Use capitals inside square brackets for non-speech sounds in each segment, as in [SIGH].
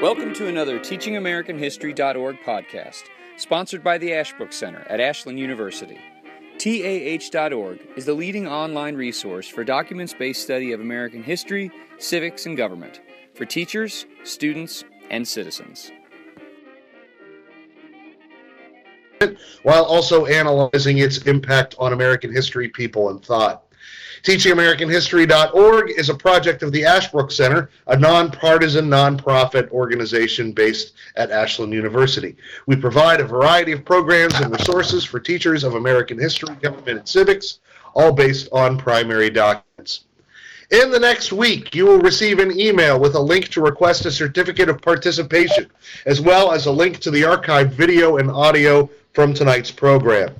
Welcome to another TeachingAmericanHistory.org podcast, sponsored by the Ashbrook Center at Ashland University. TAH.org is the leading online resource for documents based study of American history, civics, and government for teachers, students, and citizens. While also analyzing its impact on American history, people, and thought. TeachingAmericanHistory.org is a project of the Ashbrook Center, a nonpartisan nonprofit organization based at Ashland University. We provide a variety of programs and resources for teachers of American history, government, and civics, all based on primary documents. In the next week, you will receive an email with a link to request a certificate of participation, as well as a link to the archived video and audio from tonight's program.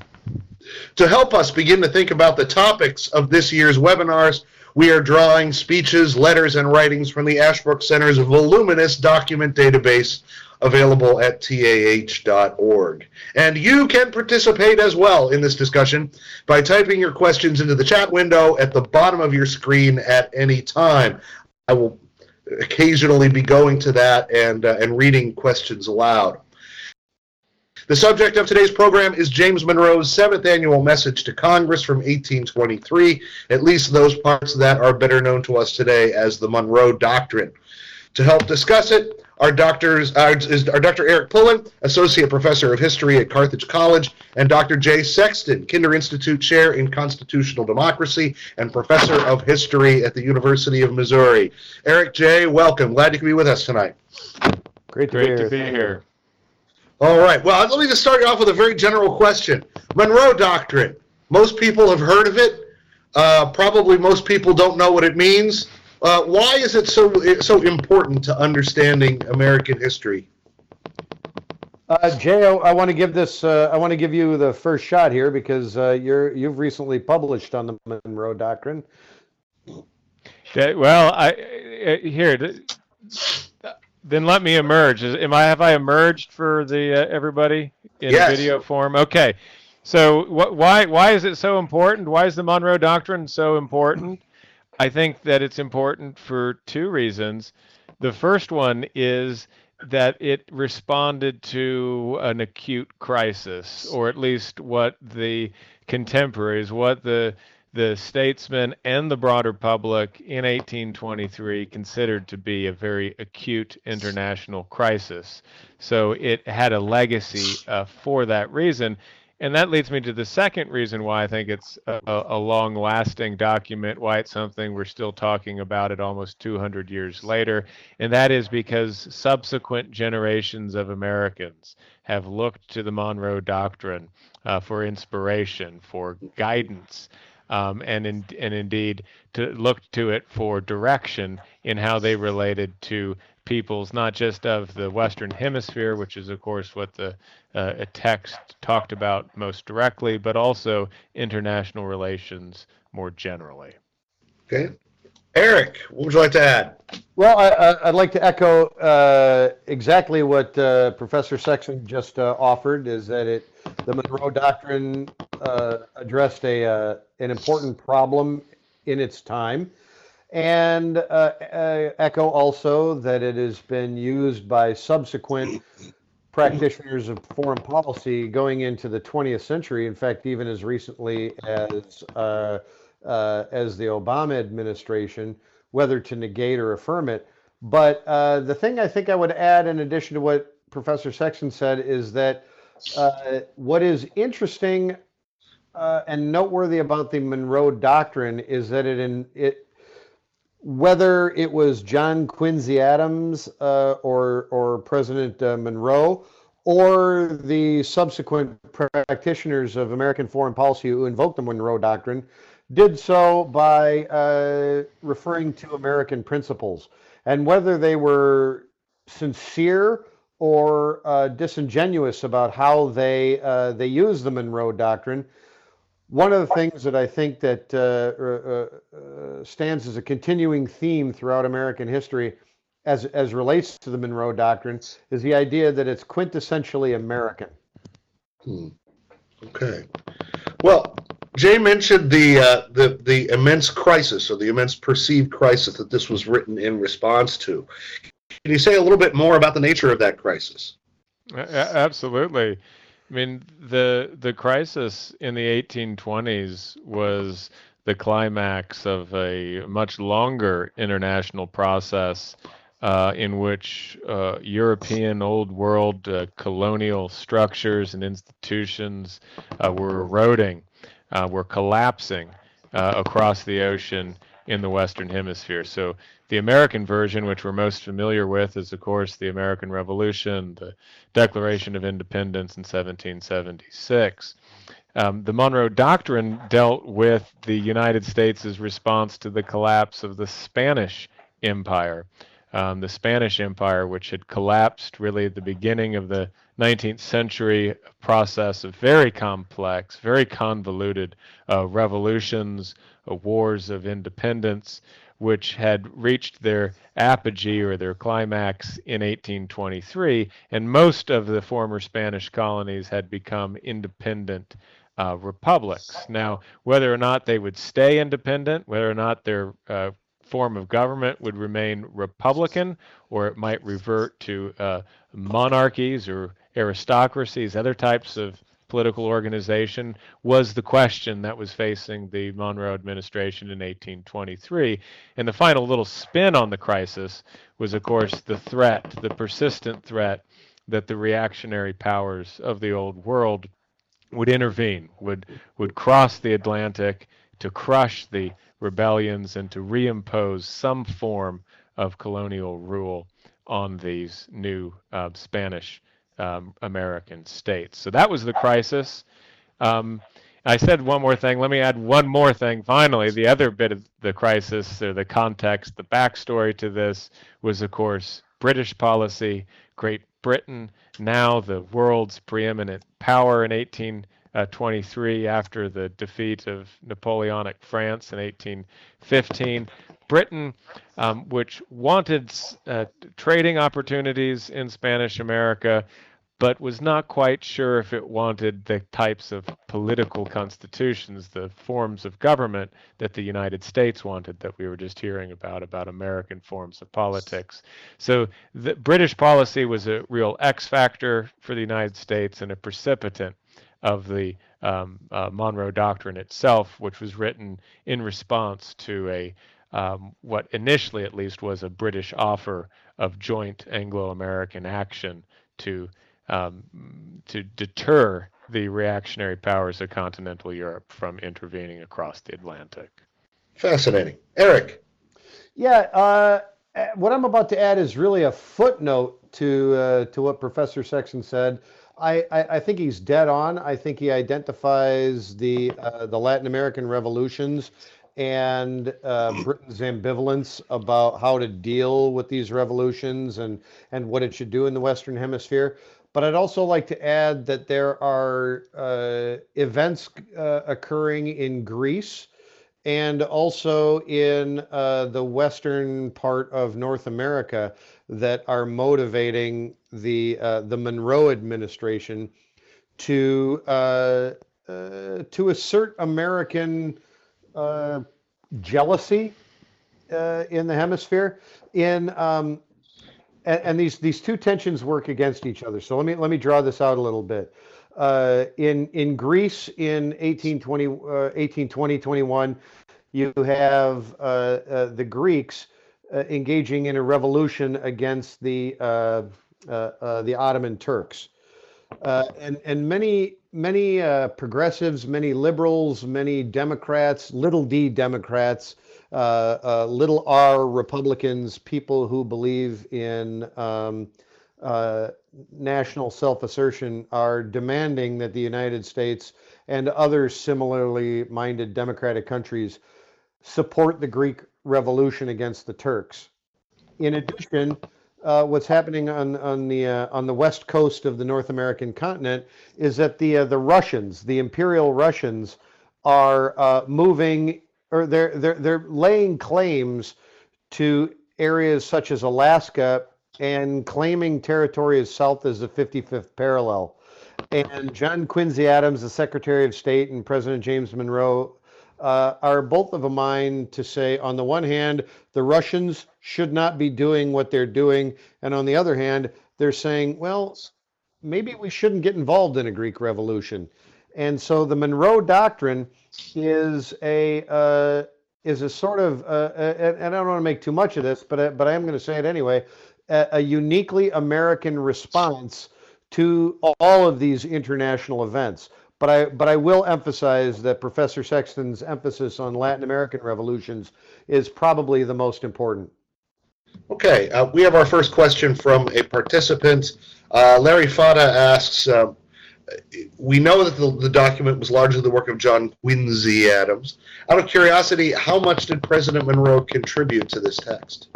To help us begin to think about the topics of this year's webinars, we are drawing speeches, letters, and writings from the Ashbrook Center's voluminous document database available at tah.org. And you can participate as well in this discussion by typing your questions into the chat window at the bottom of your screen at any time. I will occasionally be going to that and, uh, and reading questions aloud. The subject of today's program is James Monroe's seventh annual message to Congress from 1823, at least those parts that are better known to us today as the Monroe Doctrine. To help discuss it, our doctors uh, is our Dr. Eric Pullin, Associate Professor of History at Carthage College, and Dr. Jay Sexton, Kinder Institute Chair in Constitutional Democracy and Professor of History at the University of Missouri. Eric Jay, welcome. Glad you can be with us tonight. Great to, Great be, to be here. All right. Well, let me just start you off with a very general question. Monroe Doctrine. Most people have heard of it. Uh, probably most people don't know what it means. Uh, why is it so so important to understanding American history? Uh, Jay, I, I want to give this. Uh, I want to give you the first shot here because uh, you're you've recently published on the Monroe Doctrine. well, I uh, here then let me emerge. Is, am I have I emerged for the uh, everybody in yes. video form? Okay. So wh- why why is it so important? Why is the Monroe Doctrine so important? I think that it's important for two reasons. The first one is that it responded to an acute crisis, or at least what the contemporaries, what the the statesmen and the broader public in 1823 considered to be a very acute international crisis. So it had a legacy uh, for that reason. And that leads me to the second reason why I think it's a, a long lasting document, why it's something we're still talking about it almost 200 years later. And that is because subsequent generations of Americans have looked to the Monroe Doctrine uh, for inspiration, for guidance um, and in, and indeed to look to it for direction in how they related to peoples, not just of the Western Hemisphere, which is of course what the uh, text talked about most directly, but also international relations more generally. Okay. Eric, what would you like to add? Well, I, would like to echo uh, exactly what uh, Professor Sexton just uh, offered. Is that it? The Monroe Doctrine uh, addressed a uh, an important problem in its time, and uh, echo also that it has been used by subsequent practitioners of foreign policy going into the 20th century. In fact, even as recently as uh, as the Obama administration, whether to negate or affirm it. But uh, the thing I think I would add, in addition to what Professor Sexton said, is that uh, what is interesting uh, and noteworthy about the Monroe Doctrine is that it, in, it whether it was John Quincy Adams uh, or or President uh, Monroe or the subsequent practitioners of American foreign policy who invoked the Monroe Doctrine did so by uh, referring to American principles. And whether they were sincere or uh, disingenuous about how they uh, they use the Monroe Doctrine, one of the things that I think that uh, uh, uh, stands as a continuing theme throughout American history, as as relates to the Monroe Doctrine, is the idea that it's quintessentially American. Hmm. Okay. Well, Jay mentioned the uh, the the immense crisis or the immense perceived crisis that this was written in response to. Can you say a little bit more about the nature of that crisis? Absolutely. I mean, the the crisis in the 1820s was the climax of a much longer international process uh, in which uh, European old world uh, colonial structures and institutions uh, were eroding, uh, were collapsing uh, across the ocean in the Western Hemisphere. So the American version, which we're most familiar with, is of course the American Revolution, the Declaration of Independence in 1776. Um, the Monroe Doctrine dealt with the United States' response to the collapse of the Spanish Empire. Um, the Spanish Empire, which had collapsed really at the beginning of the 19th century process of very complex, very convoluted uh, revolutions, uh, wars of independence, which had reached their apogee or their climax in 1823, and most of the former Spanish colonies had become independent uh, republics. Now, whether or not they would stay independent, whether or not their uh, form of government would remain republican, or it might revert to uh, monarchies or aristocracies, other types of political organization, was the question that was facing the Monroe administration in 1823. And the final little spin on the crisis was, of course, the threat, the persistent threat that the reactionary powers of the old world would intervene, would would cross the Atlantic to crush the rebellions and to reimpose some form of colonial rule on these new uh, Spanish um, American states. So that was the crisis. Um, I said one more thing. Let me add one more thing. Finally, the other bit of the crisis, or the context, the backstory to this was, of course, British policy. Great Britain, now the world's preeminent power in 1823 after the defeat of Napoleonic France in 1815. Britain, um, which wanted uh, trading opportunities in Spanish America, but was not quite sure if it wanted the types of political constitutions, the forms of government that the United States wanted, that we were just hearing about, about American forms of politics. So the British policy was a real X factor for the United States and a precipitant of the um, uh, Monroe Doctrine itself, which was written in response to a um, what initially, at least, was a British offer of joint Anglo-American action to um, to deter the reactionary powers of continental Europe from intervening across the Atlantic. Fascinating. Eric. Yeah, uh, what I'm about to add is really a footnote to uh, to what Professor Sexton said. I, I, I, think he's dead on. I think he identifies the uh, the Latin American revolutions and uh, [CLEARS THROAT] Britain's ambivalence about how to deal with these revolutions and and what it should do in the Western Hemisphere. But I'd also like to add that there are uh, events uh, occurring in Greece and also in uh, the western part of North America that are motivating the uh, the Monroe administration to uh, uh, to assert American jealousy in the hemisphere in um, and, and, these these two tensions work against each other. So let me let me draw this out a little bit. Uh, in in Greece in 1820 uh, 1820 21, you have uh, uh the Greeks uh, engaging in a revolution against the uh, the Ottoman Turks, and and many many progressives, many liberals, many Democrats, little D Democrats uh, uh, little r Republicans, people who believe in um, uh, national self assertion, are demanding that the United States and other similarly minded democratic countries support the Greek Revolution against the Turks. In addition, uh, what's happening on on the uh, on the west coast of the North American continent is that the uh, the Russians, the Imperial Russians, are moving or they're they're they're laying claims to areas such as Alaska and claiming territory as south as the 55th parallel. And John Quincy Adams, the Secretary of State, and President James Monroe uh, are both of a mind to say, on the one hand, the Russians should not be doing what they're doing. And on the other hand, they're saying, well, maybe we shouldn't get involved in a Greek revolution. And so the Monroe Doctrine is a uh, is a sort of, uh, and I don't want to make too much of this, but uh, but I am going to say it anyway, a, a uniquely American response to all of these international events. But I but I will emphasize that Professor Sexton's emphasis on Latin American revolutions is probably the most important. Okay, uh, we have our first question from a participant. Uh, Larry Fada asks, uh, we know that the, the, document was largely the work of John Quincy Adams. Out of curiosity, how much did President Monroe contribute to this text?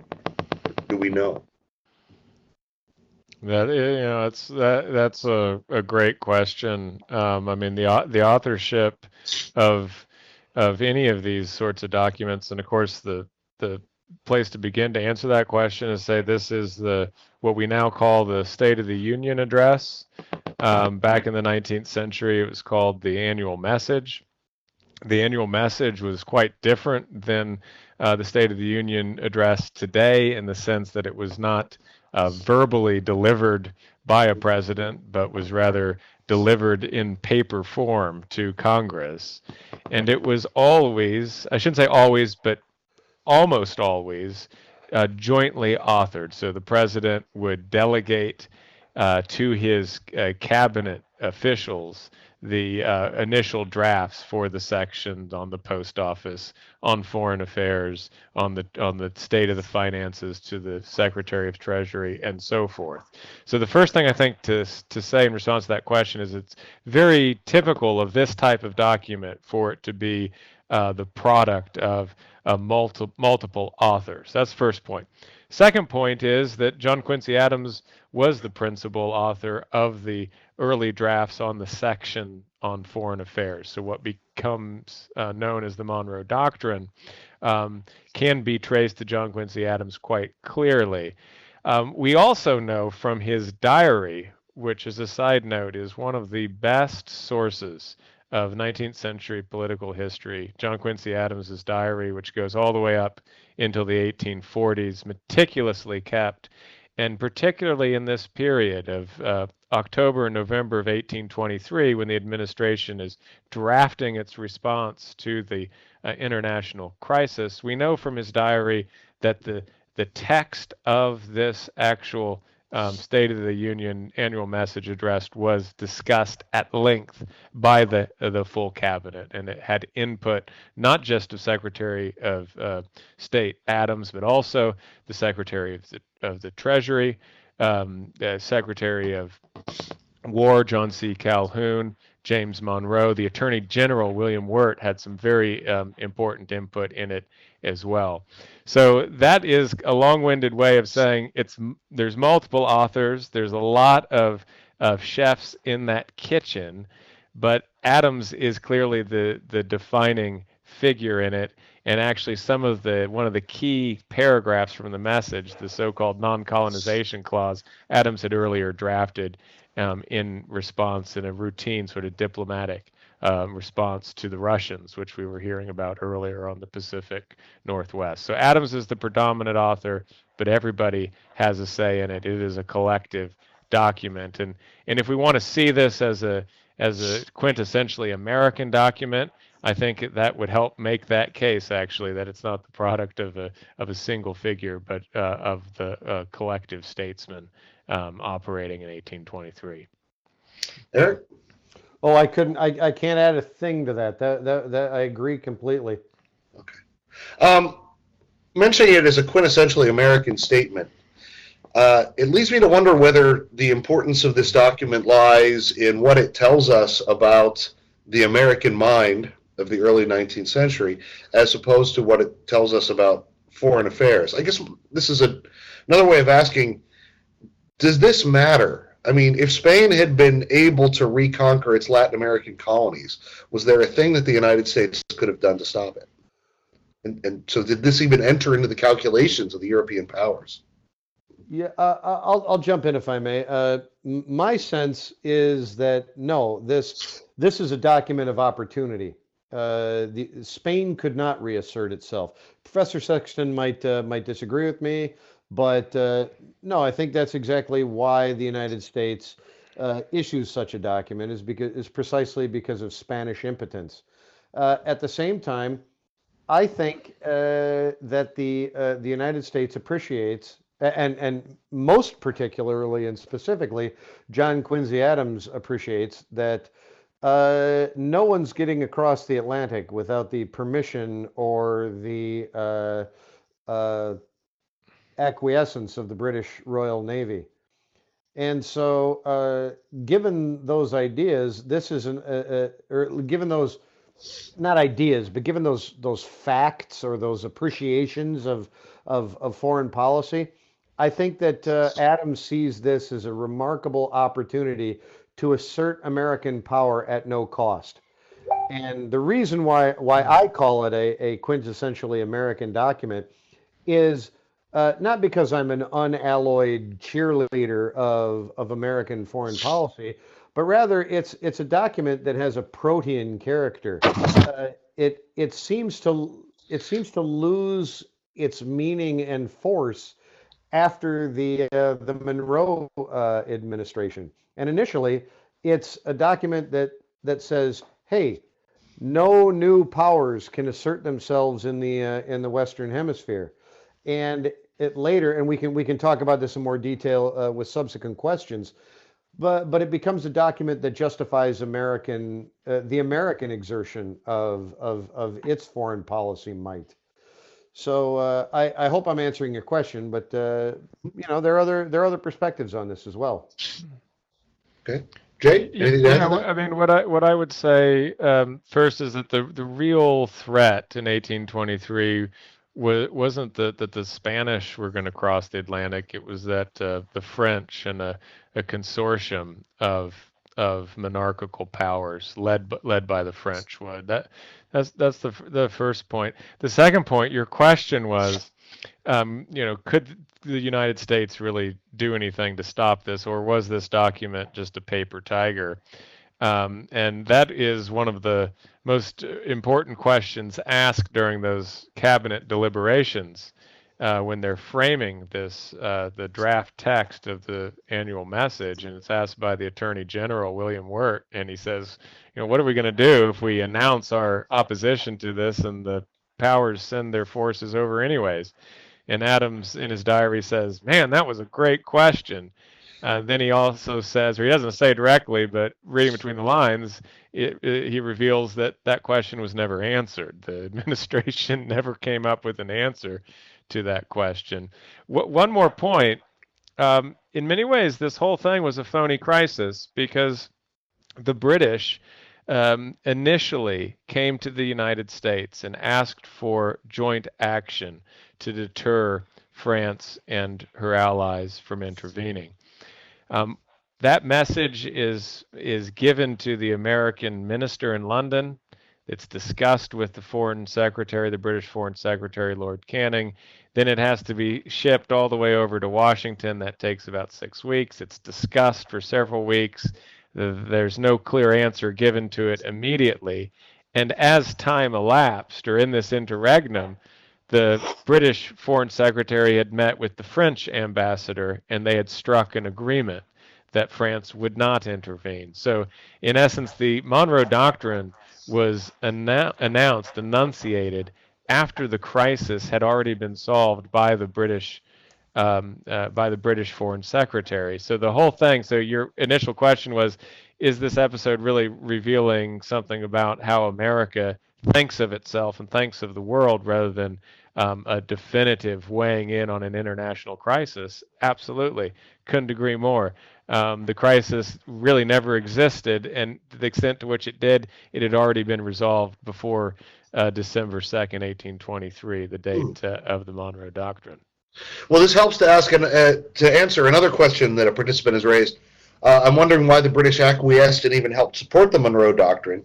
Do we know? That you know, that's that that's a, a great question. Um, I mean, the the authorship of of any of these sorts of documents, and of course, the the place to begin to answer that question is say this is the what we now call the State of the Union address. Um, back in the 19th century, it was called the Annual Message. The Annual Message was quite different than uh, the State of the Union address today in the sense that it was not uh, verbally delivered by a president, but was rather delivered in paper form to Congress. And it was always, I shouldn't say always, but almost always uh, jointly authored. So the president would delegate uh, to his uh, cabinet officials the uh, initial drafts for the sections on the post office, on foreign affairs, on the on the state of the finances to the Secretary of Treasury, and so forth. So the first thing I think to to say in response to that question is it's very typical of this type of document for it to be uh, the product of uh, multi- multiple authors. That's first point. Second point is that John Quincy Adams was the principal author of the early drafts on the section on foreign affairs. So, what becomes uh, known as the Monroe Doctrine um, can be traced to John Quincy Adams quite clearly. Um, we also know from his diary, which, as a side note, is one of the best sources of 19th century political history. John Quincy Adams's diary, which goes all the way up until the 1840s, meticulously kept, and particularly in this period of uh, October and November of 1823, when the administration is drafting its response to the uh, international crisis, we know from his diary that the the text of this actual um, State of the Union annual message addressed was discussed at length by the uh, the full cabinet, and it had input not just of Secretary of uh, State Adams, but also the Secretary of the, of the Treasury, um, the Secretary of War John C. Calhoun, James Monroe, the Attorney General William Wirt had some very um, important input in it as well. So that is a long-winded way of saying it's there's multiple authors, there's a lot of of chefs in that kitchen, but Adams is clearly the the defining figure in it and actually some of the one of the key paragraphs from the message the so-called non-colonization clause adams had earlier drafted um, in response in a routine sort of diplomatic um, response to the Russians, which we were hearing about earlier on the Pacific Northwest. So Adams is the predominant author, but everybody has a say in it. It is a collective document, and and if we want to see this as a as a quintessentially American document, I think that would help make that case actually that it's not the product of a of a single figure, but uh, of the uh, collective statesmen um, operating in 1823. Eric? Oh, I couldn't. I, I can't add a thing to that. That that, that I agree completely. Okay. Um, mentioning it as a quintessentially American statement, uh, it leads me to wonder whether the importance of this document lies in what it tells us about the American mind of the early 19th century, as opposed to what it tells us about foreign affairs. I guess this is a, another way of asking does this matter? I mean, if Spain had been able to reconquer its Latin American colonies, was there a thing that the United States could have done to stop it? And, and so, did this even enter into the calculations of the European powers? Yeah, uh, I'll I'll jump in if I may. Uh, my sense is that no, this this is a document of opportunity, uh, the, Spain could not reassert itself. Professor Sexton might uh, might disagree with me, but uh, no, I think that's exactly why the United States uh, issues such a document is because is precisely because of Spanish impotence. Uh, at the same time, I think uh, that the the United States appreciates and and most particularly and specifically, John Quincy Adams appreciates that uh, no one's getting across the Atlantic without the permission or the uh, uh, acquiescence of the British Royal Navy. And so, uh, given those ideas, this is an, uh, uh, or given those, not ideas, but given those those facts or those appreciations of of, of foreign policy, I think that Adams sees this as a remarkable opportunity to assert American power at no cost. And the reason why why I call it a, a quintessentially American document is uh, not because I'm an unalloyed cheerleader of, of American foreign policy, but rather it's it's a document that has a protean character. Uh, it it seems to it seems to lose its meaning and force after the uh, the Monroe uh, administration. And initially, it's a document that that says, "Hey, no new powers can assert themselves in the uh, in the Western Hemisphere." And it later, and we can we can talk about this in more detail uh, with subsequent questions. But but it becomes a document that justifies American uh, the American exertion of of of its foreign policy might. So uh, I, I hope I'm answering your question, but uh, you know there are other there are other perspectives on this as well. Okay. Jay, anything yeah, I mean, what I what I would say um, first is that the the real threat in 1823 was, wasn't that that the Spanish were going to cross the Atlantic. It was that uh, the French and a, a consortium of of monarchical powers led led by the French would. That that's that's the the first point. The second point, your question was, um, you know, could the United States really do anything to stop this, or was this document just a paper tiger? Um, and that is one of the most important questions asked during those cabinet deliberations uh, when they're framing this, uh, the draft text of the annual message, and it's asked by the Attorney General William Wirt, and he says, you know, what are we going to do if we announce our opposition to this and the powers send their forces over anyways? And Adams in his diary says, man, that was a great question. Uh, then he also says, or he doesn't say directly, but reading between the lines, it, it, he reveals that that question was never answered. The [LAUGHS] administration never came up with an answer to that question. W- one more point. Um, in many ways, this whole thing was a phony crisis because the British um, initially came to the United States and asked for joint action to deter France and her allies from intervening. Um, that message is is given to the American minister in London it's discussed with the Foreign Secretary, the British Foreign Secretary, Lord Canning. Then it has to be shipped all the way over to Washington. That takes about six weeks. It's discussed for several weeks. There's no clear answer given to it immediately. And as time elapsed, or in this interregnum, the British Foreign Secretary had met with the French ambassador and they had struck an agreement that France would not intervene. So, in essence, the Monroe Doctrine was annou- announced, enunciated after the crisis had already been solved by the British um, uh, by the British Foreign Secretary. So the whole thing. So your initial question was, is this episode really revealing something about how America thinks of itself and thinks of the world rather than um, a definitive weighing in on an international crisis? Absolutely, couldn't agree more um, the crisis really never existed, and to the extent to which it did, it had already been resolved before uh, December 2nd, 1823, the date uh, of the Monroe Doctrine. Well, this helps to ask an, uh, to answer another question that a participant has raised. Uh, I'm wondering why the British acquiesced and even helped support the Monroe Doctrine,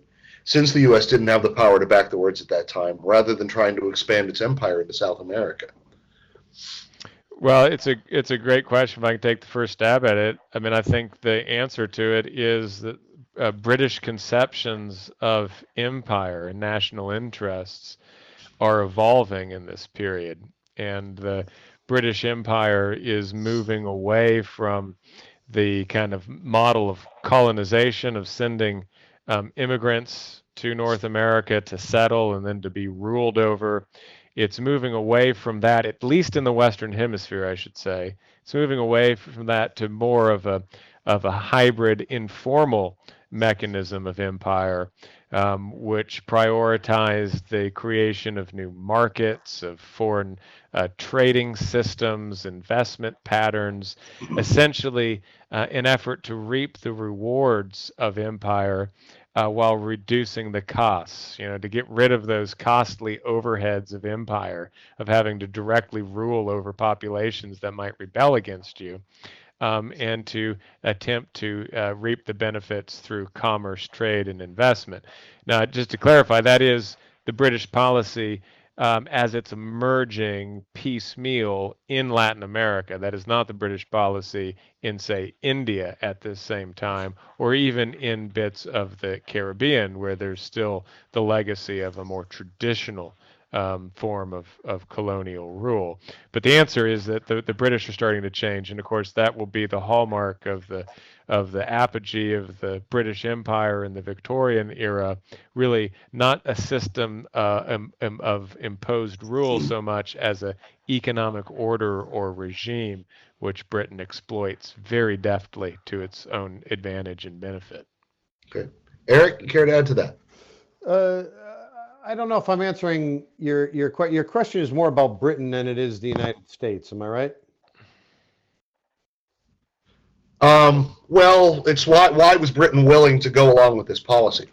since the U.S. didn't have the power to back the words at that time, rather than trying to expand its empire into South America. Well, it's a it's a great question. If I can take the first stab at it, I mean, I think the answer to it is that uh, British conceptions of empire and national interests are evolving in this period, and the British Empire is moving away from the kind of model of colonization of sending um, immigrants to North America to settle and then to be ruled over. It's moving away from that, at least in the Western Hemisphere, I should say. It's moving away from that to more of a of a hybrid, informal mechanism of empire, um, which prioritized the creation of new markets, of foreign uh, trading systems, investment patterns, [CLEARS THROAT] essentially uh, an effort to reap the rewards of empire uh, while reducing the costs, you know, to get rid of those costly overheads of empire, of having to directly rule over populations that might rebel against you, um, and to attempt to uh, reap the benefits through commerce, trade, and investment. Now, just to clarify, that is the British policy um, as it's emerging piecemeal in Latin America. That is not the British policy in, say, India at this same time, or even in bits of the Caribbean, where there's still the legacy of a more traditional um, form of, of colonial rule. But the answer is that the, the British are starting to change, and of course that will be the hallmark of the of the apogee of the British Empire in the Victorian era. Really, not a system uh, um, um, of imposed rule so much as a economic order or regime, which Britain exploits very deftly to its own advantage and benefit. Okay, Eric, you care to add to that? Uh, I don't know if I'm answering your your your question is more about Britain than it is the United States. Am I right? Um, well, it's why why was Britain willing to go along with this policy?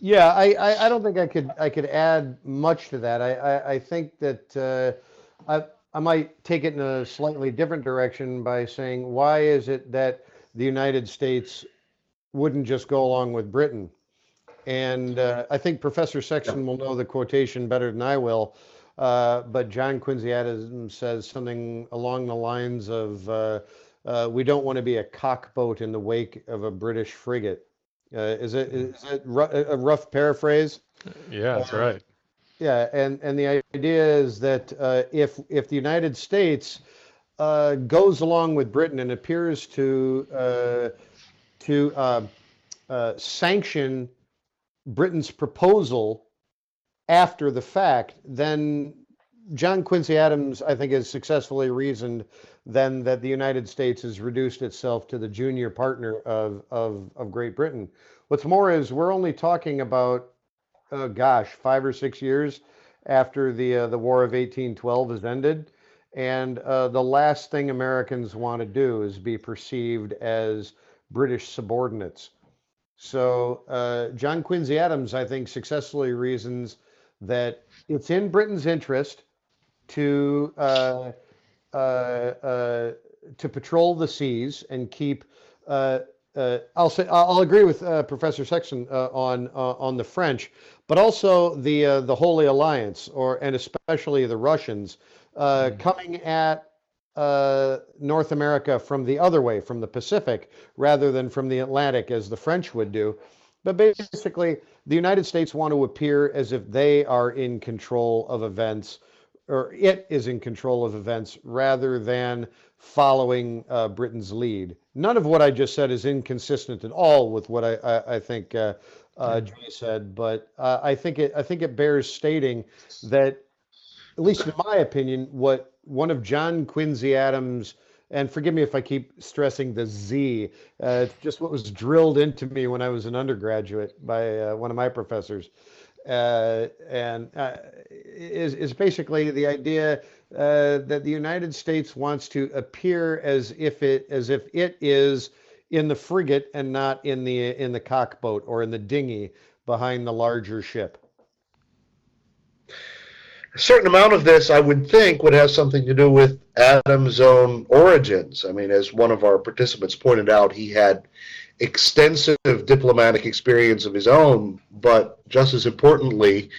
Yeah, I, I, I don't think I could I could add much to that. I I, I think that uh, I I might take it in a slightly different direction by saying why is it that the United States wouldn't just go along with Britain? And uh, I think Professor Sexton will know the quotation better than I will. Uh, but John Quincy Adams says something along the lines of, uh, uh "We don't want to be a cockboat in the wake of a British frigate." Uh, is it is it a rough paraphrase? Yeah, that's right. Yeah, and and the idea is that uh, if if the United States goes along with Britain and appears to to sanction Britain's proposal after the fact, then John Quincy Adams, I think, has successfully reasoned then that the United States has reduced itself to the junior partner of, of, of Great Britain. What's more is we're only talking about, uh, gosh, five or six years after the uh, the War of 1812 has ended, and uh, the last thing Americans want to do is be perceived as British subordinates. So uh, John Quincy Adams, I think, successfully reasons that it's in Britain's interest to uh, uh, uh to patrol the seas and keep. Uh, uh, I'll say I'll agree with Professor Sexton on on the French, but also the the Holy Alliance, or and especially the Russians, mm-hmm. coming at uh, North America from the other way, from the Pacific, rather than from the Atlantic, as the French would do. But basically, the United States want to appear as if they are in control of events, or it is in control of events, rather than following uh, Britain's lead. None of what I just said is inconsistent at all with what I, I, I think uh, uh, Jay said, but uh, I think it I think it bears stating that, at least in my opinion, what one of John Quincy Adams, and forgive me if I keep stressing the Z. Uh, just what was drilled into me when I was an undergraduate by uh, one of my professors. Uh, and uh, is, is basically the idea uh, that the United States wants to appear as if it as if it is in the frigate and not in the in the cockboat or in the dinghy behind the larger ship a certain amount of this, I would think, would have something to do with Adams' own origins. I mean, as one of our participants pointed out, he had extensive diplomatic experience of his own, but just as importantly,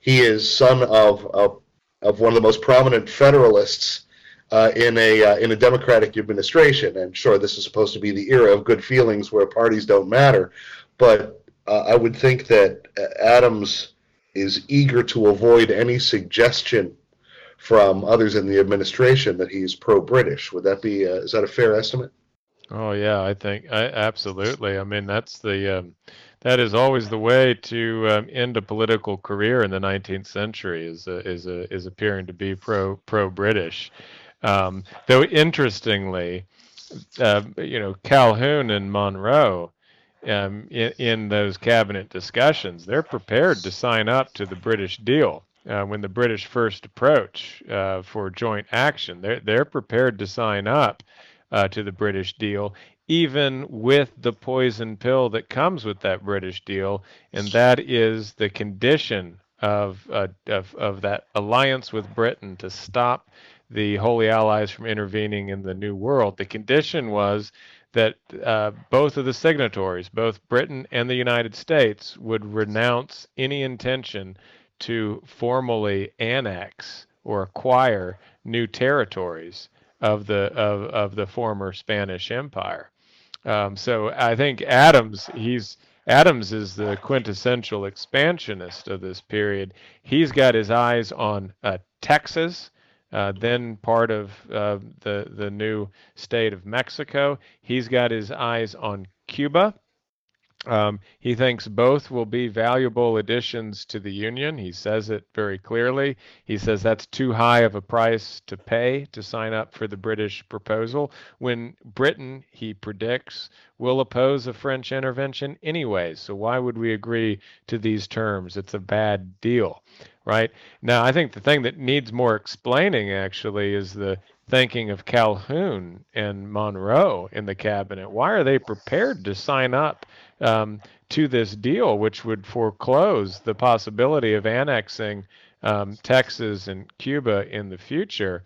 he is son of, of, of one of the most prominent Federalists uh, in a uh, in a democratic administration. And sure, this is supposed to be the era of good feelings where parties don't matter, but uh, I would think that Adams is eager to avoid any suggestion from others in the administration that he's pro-British. Would that be uh, is that a fair estimate? Oh yeah, I think I, absolutely. I mean, that's the um, that is always the way to um, end a political career in the 19th century is uh, is uh, is appearing to be pro pro British. Um, though interestingly, uh, you know Calhoun and Monroe um, in, in, those cabinet discussions, they're prepared to sign up to the British deal. Uh, when the British first approach uh, for joint action, they're they're prepared to sign up uh, to the British deal, even with the poison pill that comes with that British deal, and that is the condition of, uh, of, of that alliance with Britain to stop the Holy Allies from intervening in the New World. The condition was that uh, both of the signatories, both Britain and the United States, would renounce any intention to formally annex or acquire new territories of the of, of the former Spanish Empire. Um, so I think Adams, he's Adams is the quintessential expansionist of this period. He's got his eyes on uh, Texas, uh, then part of uh, the the new state of Mexico. He's got his eyes on Cuba. Um, he thinks both will be valuable additions to the Union. He says it very clearly. He says that's too high of a price to pay to sign up for the British proposal, when Britain, he predicts, will oppose a French intervention anyway. So why would we agree to these terms? It's a bad deal, right? Now, I think the thing that needs more explaining actually is the thinking of Calhoun and Monroe in the cabinet. Why are they prepared to sign up um, to this deal, which would foreclose the possibility of annexing um, Texas and Cuba in the future?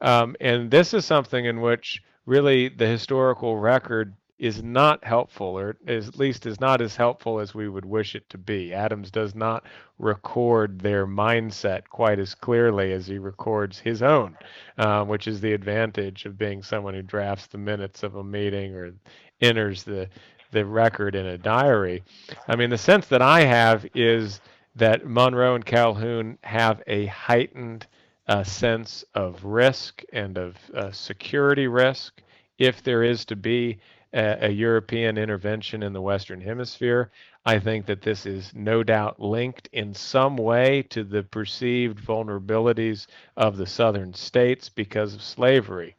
Um, and this is something in which really the historical record is not helpful, or is, at least is not as helpful as we would wish it to be. Adams does not record their mindset quite as clearly as he records his own, uh, which is the advantage of being someone who drafts the minutes of a meeting or enters the the record in a diary. I mean, the sense that I have is that Monroe and Calhoun have a heightened uh, sense of risk and of uh, security risk if there is to be a, a, European intervention in the Western Hemisphere. I think that this is no doubt linked in some way to the perceived vulnerabilities of the southern states because of slavery.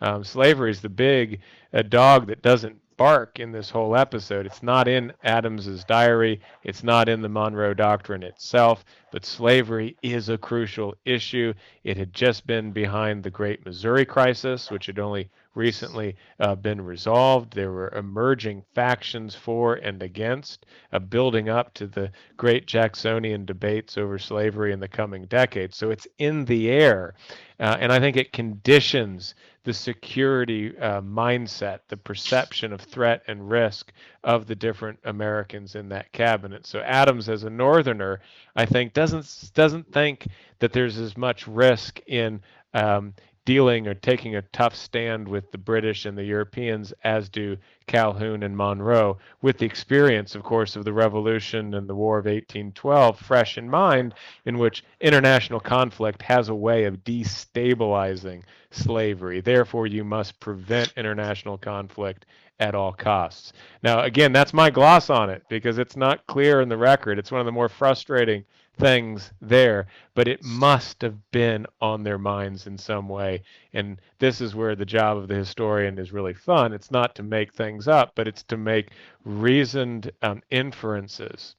Um, slavery is the big uh, dog that doesn't bark in this whole episode. It's not in Adams's diary, it's not in the Monroe Doctrine itself, but slavery is a crucial issue. It had just been behind the Great Missouri Crisis, which had only recently uh, been resolved. There were emerging factions for and against, uh, building up to the great Jacksonian debates over slavery in the coming decades. So it's in the air. Uh, and I think it conditions the security uh, mindset, the perception of threat and risk of the different Americans in that cabinet. So Adams, as a Northerner, I think doesn't doesn't think that there's as much risk in um, dealing or taking a tough stand with the British and the Europeans, as do Calhoun and Monroe, with the experience, of course, of the Revolution and the War of 1812 fresh in mind, in which international conflict has a way of destabilizing slavery. Therefore, you must prevent international conflict at all costs. Now, again, that's my gloss on it because it's not clear in the record. It's one of the more frustrating things there, but it must have been on their minds in some way. And this is where the job of the historian is really fun. It's not to make things up, but it's to make reasoned um, inferences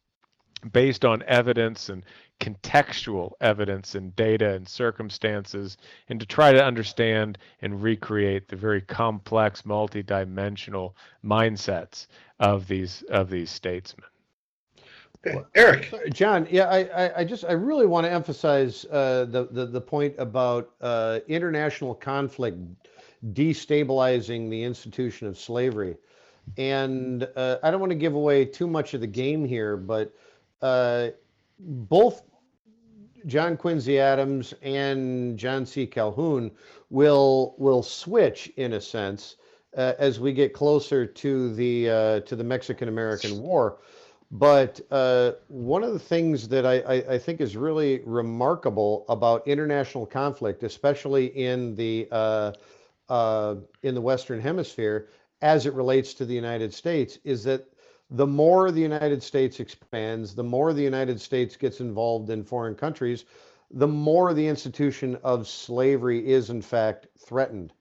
based on evidence and contextual evidence and data and circumstances and to try to understand and recreate the very complex multidimensional mindsets of these of these statesmen Eric. John, yeah, I, I, just, I really want to emphasize uh, the, the, the point about uh, international conflict destabilizing the institution of slavery. And uh, I don't want to give away too much of the game here, but uh, both John Quincy Adams and John C. Calhoun will will switch in a sense uh, as we get closer to the uh, to the Mexican American War. But uh, one of the things that I, I, I, think is really remarkable about international conflict, especially in the uh, uh, in the Western Hemisphere, as it relates to the United States, is that the more the United States expands, the more the United States gets involved in foreign countries, the more the institution of slavery is in fact threatened.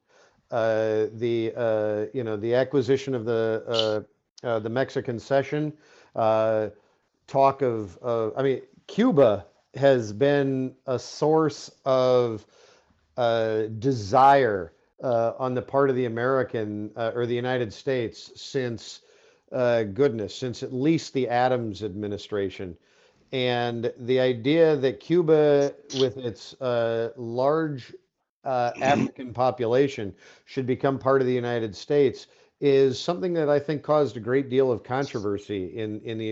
Uh, the uh, you know the acquisition of the uh, the Mexican cession uh, talk of, I mean, Cuba has been a source of uh, desire uh, on the part of the American uh, or the United States since uh, goodness, since at least the Adams administration. And the idea that Cuba, with its uh, large African population, should become part of the United States is something that I think caused a great deal of controversy in in the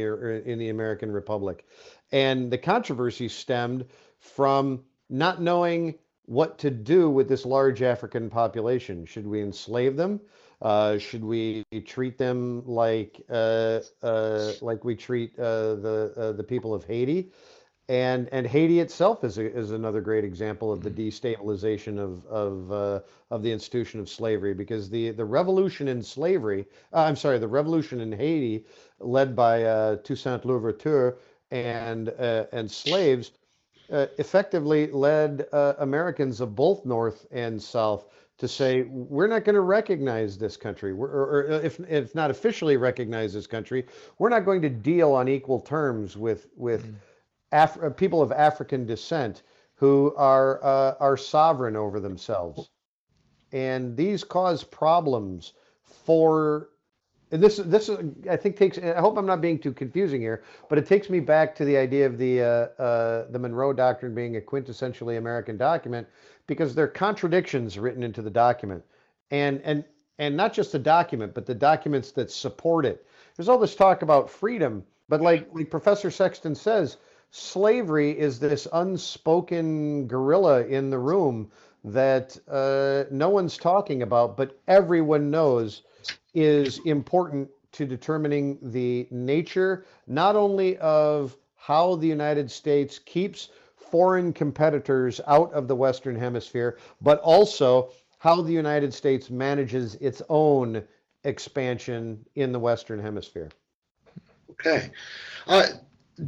in the American Republic, and the controversy stemmed from not knowing what to do with this large African population. Should we enslave them? Uh, should we treat them like uh, uh, like we treat uh, the uh, the people of Haiti? And and Haiti itself is a, is another great example of the destabilization of of uh, of the institution of slavery because the the revolution in slavery uh, I'm sorry the revolution in Haiti led by uh, Toussaint Louverture and uh, and slaves uh, effectively led uh, Americans of both North and South to say we're not going to recognize this country. Or, or, if if not officially recognize this country we're not going to deal on equal terms with with mm-hmm Af- uh, people of African descent who are uh, are sovereign over themselves, and these cause problems for. This this I think takes. I hope I'm not being too confusing here, but it takes me back to the idea of the uh, uh, the Monroe Doctrine being a quintessentially American document, because there are contradictions written into the document, and and and not just the document, but the documents that support it. There's all this talk about freedom, but like like Professor Sexton says, slavery is this unspoken gorilla in the room that uh, no one's talking about, but everyone knows is important to determining the nature not only of how the United States keeps foreign competitors out of the Western Hemisphere, but also how the United States manages its own expansion in the Western Hemisphere. Okay. Uh,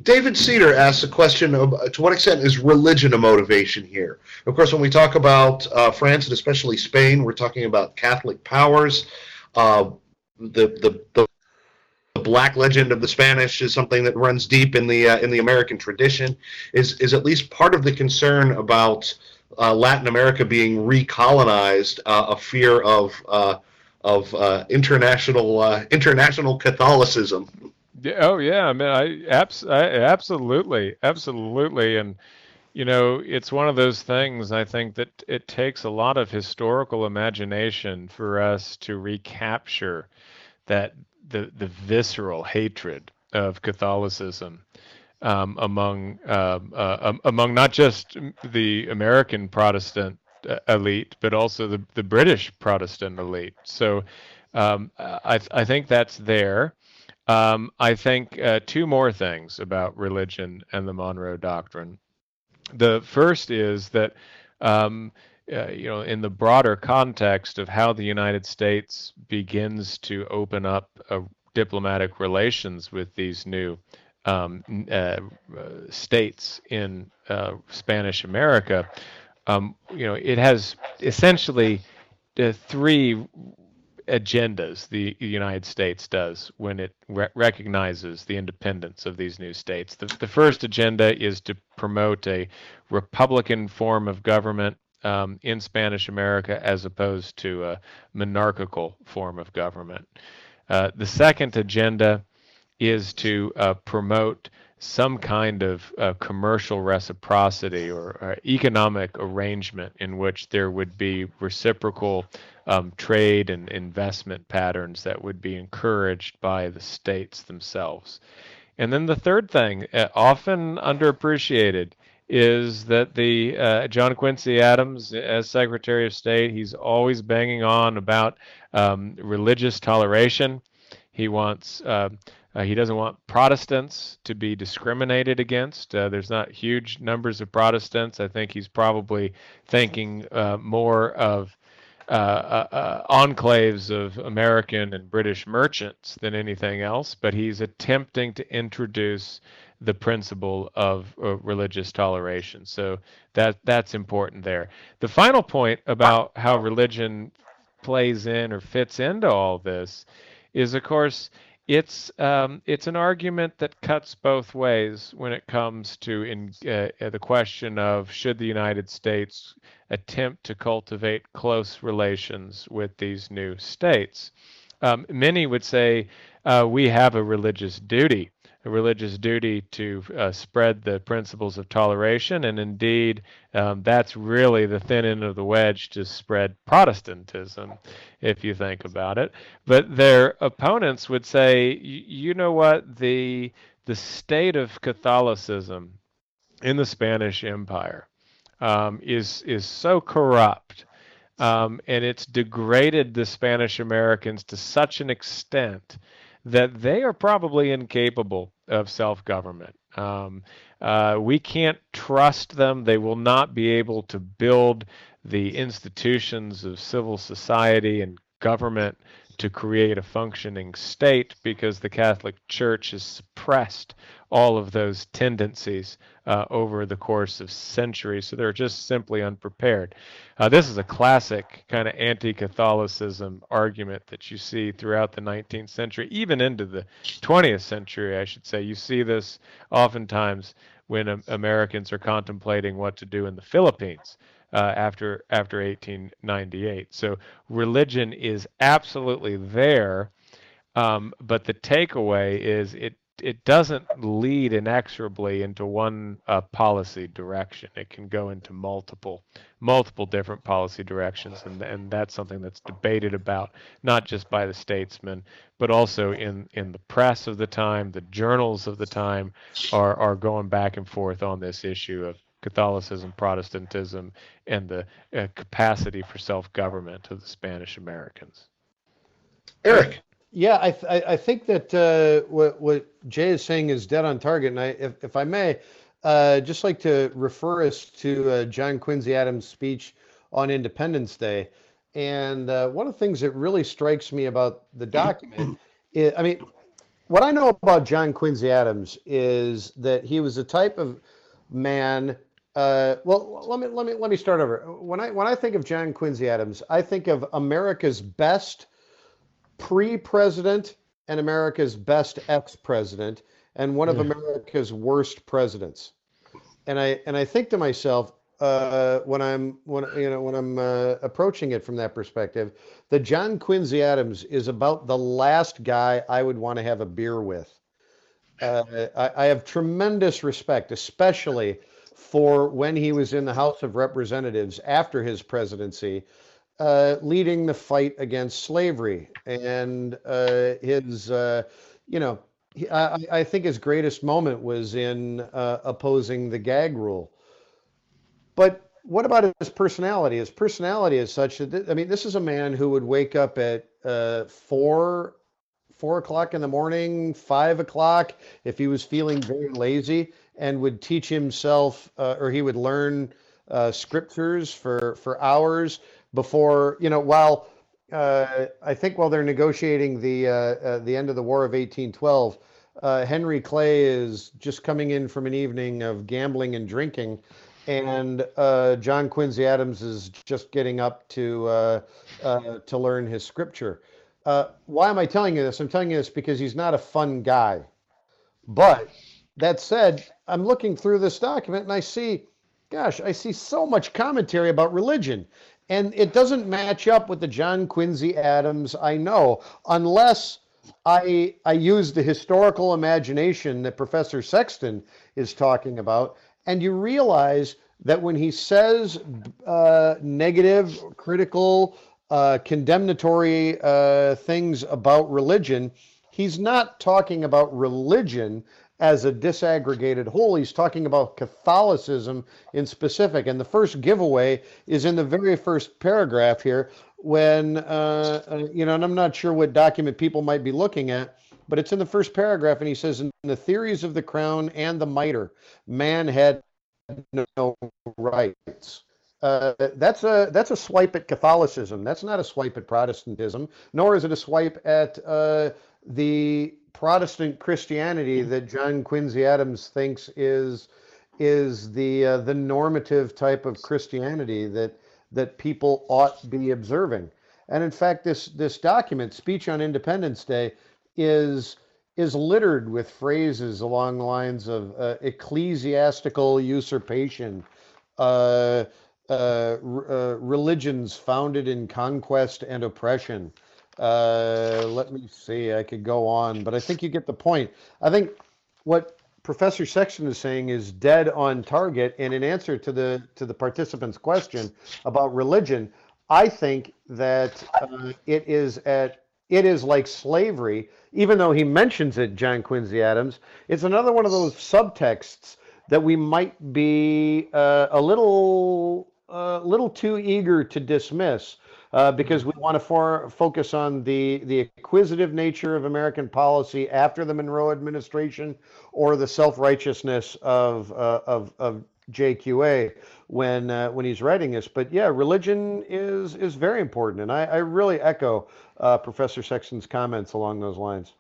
David Cedar asks a question of, to what extent is religion a motivation here? Of course, when we talk about uh, France and especially Spain, we're talking about Catholic powers. Uh, the, the, the black legend of the Spanish is something that runs deep in the uh, in the American tradition. Is is at least part of the concern about uh, Latin America being recolonized, uh, a fear of uh, of international international Catholicism. Yeah, oh yeah, I mean, I, abs- I absolutely, absolutely, and you know, it's one of those things. I think that it takes a lot of historical imagination for us to recapture that the the visceral hatred of Catholicism um, among um, uh, um, among not just the American Protestant uh, elite, but also the the British Protestant elite. So um, I I think that's there. Um, I think uh, two more things about religion and the Monroe Doctrine. The first is that, um, uh, you know, in the broader context of how the United States begins to open up uh, diplomatic relations with these new um, uh, states in uh, Spanish America, um, you know, it has essentially uh, three agendas the United States does when it re- recognizes the independence of these new states. The, the first agenda is to promote a republican form of government um, in Spanish America as opposed to a monarchical form of government. Uh, the second agenda is to uh, promote some kind of uh, commercial reciprocity or, or, economic arrangement in which there would be reciprocal um, trade and investment patterns that would be encouraged by the states themselves. And then the third thing, uh, often underappreciated, is that the uh, John Quincy Adams, as Secretary of State, he's always banging on about um, religious toleration. He wants. Uh, he doesn't want Protestants to be discriminated against. Uh, there's not huge numbers of Protestants. I think he's probably thinking uh, more of uh, uh, uh, enclaves of American and British merchants than anything else, but he's attempting to introduce the principle of religious toleration. So that that's important there. The final point about how religion plays in or fits into all this is, of course, it's um, it's an argument that cuts both ways when it comes to in, uh, the question of should the United States attempt to cultivate close relations with these new states. Um, many would say uh, we have a religious duty a religious duty to uh, spread the principles of toleration, and indeed, um, that's really the thin end of the wedge to spread Protestantism, if you think about it. But their opponents would say, you know what, the the state of Catholicism in the Spanish Empire um, is is so corrupt. Um, and it's degraded the Spanish Americans to such an extent that they are probably incapable of self government. Um, uh, we can't trust them. They will not be able to build the institutions of civil society and government to create a functioning state because the Catholic Church has suppressed all of those tendencies uh, over the course of centuries. So they're just simply unprepared. Uh, this is a classic kind of anti Catholicism argument that you see throughout the 19th century, even into the 20th century, I should say. You see this oftentimes when um, Americans are contemplating what to do in the Philippines. Uh, after after 1898, so religion is absolutely there, um, but the takeaway is it it doesn't lead inexorably into one uh, policy direction. It can go into multiple multiple different policy directions, and and that's something that's debated about not just by the statesmen, but also in in the press of the time. The journals of the time are are going back and forth on this issue of Catholicism, Protestantism, and the uh, capacity for self government of the Spanish Americans. Eric. Yeah, I, th- I think that uh, what what Jay is saying is dead on target, and I, if, if I may, uh, just like to refer us to uh, John Quincy Adams' speech on Independence Day, and uh, one of the things that really strikes me about the document, [LAUGHS] is, I mean, what I know about John Quincy Adams is that he was a type of man. Uh, well, let me let me let me start over. When I when I think of John Quincy Adams, I think of America's best pre-president and America's best ex-president and one of yeah. America's worst presidents. And I and I think to myself uh, when I'm when you know when I'm uh, approaching it from that perspective, that John Quincy Adams is about the last guy I would want to have a beer with. Uh, I, I have tremendous respect, especially for when he was in the House of Representatives after his presidency, uh, leading the fight against slavery. And uh, his, uh, you know, he, I, I, think his greatest moment was in uh, opposing the gag rule. But what about his personality? His personality is such that, I mean, this is a man who would wake up at uh, four, four o'clock in the morning, five o'clock, if he was feeling very lazy, and would teach himself, uh, or he would learn scriptures for, for hours before you know while uh, I think while they're negotiating the uh, uh, the end of the War of 1812, uh, Henry Clay is just coming in from an evening of gambling and drinking, and uh, John Quincy Adams is just getting up to uh, to learn his scripture. why am I telling you this? I'm telling you this because he's not a fun guy. But that said, I'm looking through this document and I see, gosh, I see so much commentary about religion. And it doesn't match up with the John Quincy Adams I know, unless I I use the historical imagination that Professor Sexton is talking about, and you realize that when he says uh, negative, critical, uh, condemnatory uh, things about religion, he's not talking about religion as a disaggregated whole. He's talking about Catholicism in specific. And the first giveaway is in the very first paragraph here when, uh, uh, you know, and I'm not sure what document people might be looking at, but it's in the first paragraph. And he says, in the theories of the crown and the mitre, man had no rights. Uh, that's a that's a swipe at Catholicism. That's not a swipe at Protestantism, nor is it a swipe at uh, the Protestant Christianity that John Quincy Adams thinks is is the uh, the normative type of Christianity that that people ought be observing. And in fact, this this document, Speech on Independence Day, is is littered with phrases along the lines of uh, ecclesiastical usurpation, uh, uh, uh religions founded in conquest and oppression, uh, let me see. I could go on, but I think you get the point. I think what Professor Sexton is saying is dead on target. And in answer to the to the participant's question about religion, I think that uh, it is at it is like slavery. Even though he mentions it, John Quincy Adams, it's another one of those subtexts that we might be uh, a little a uh, little too eager to dismiss uh, because we want to for, focus on the, the acquisitive nature of American policy after the Monroe administration or the self righteousness of, uh, of, of JQA when uh, when he's writing this. But yeah, religion is is very important, and I, I really echo uh, Professor Sexton's comments along those lines.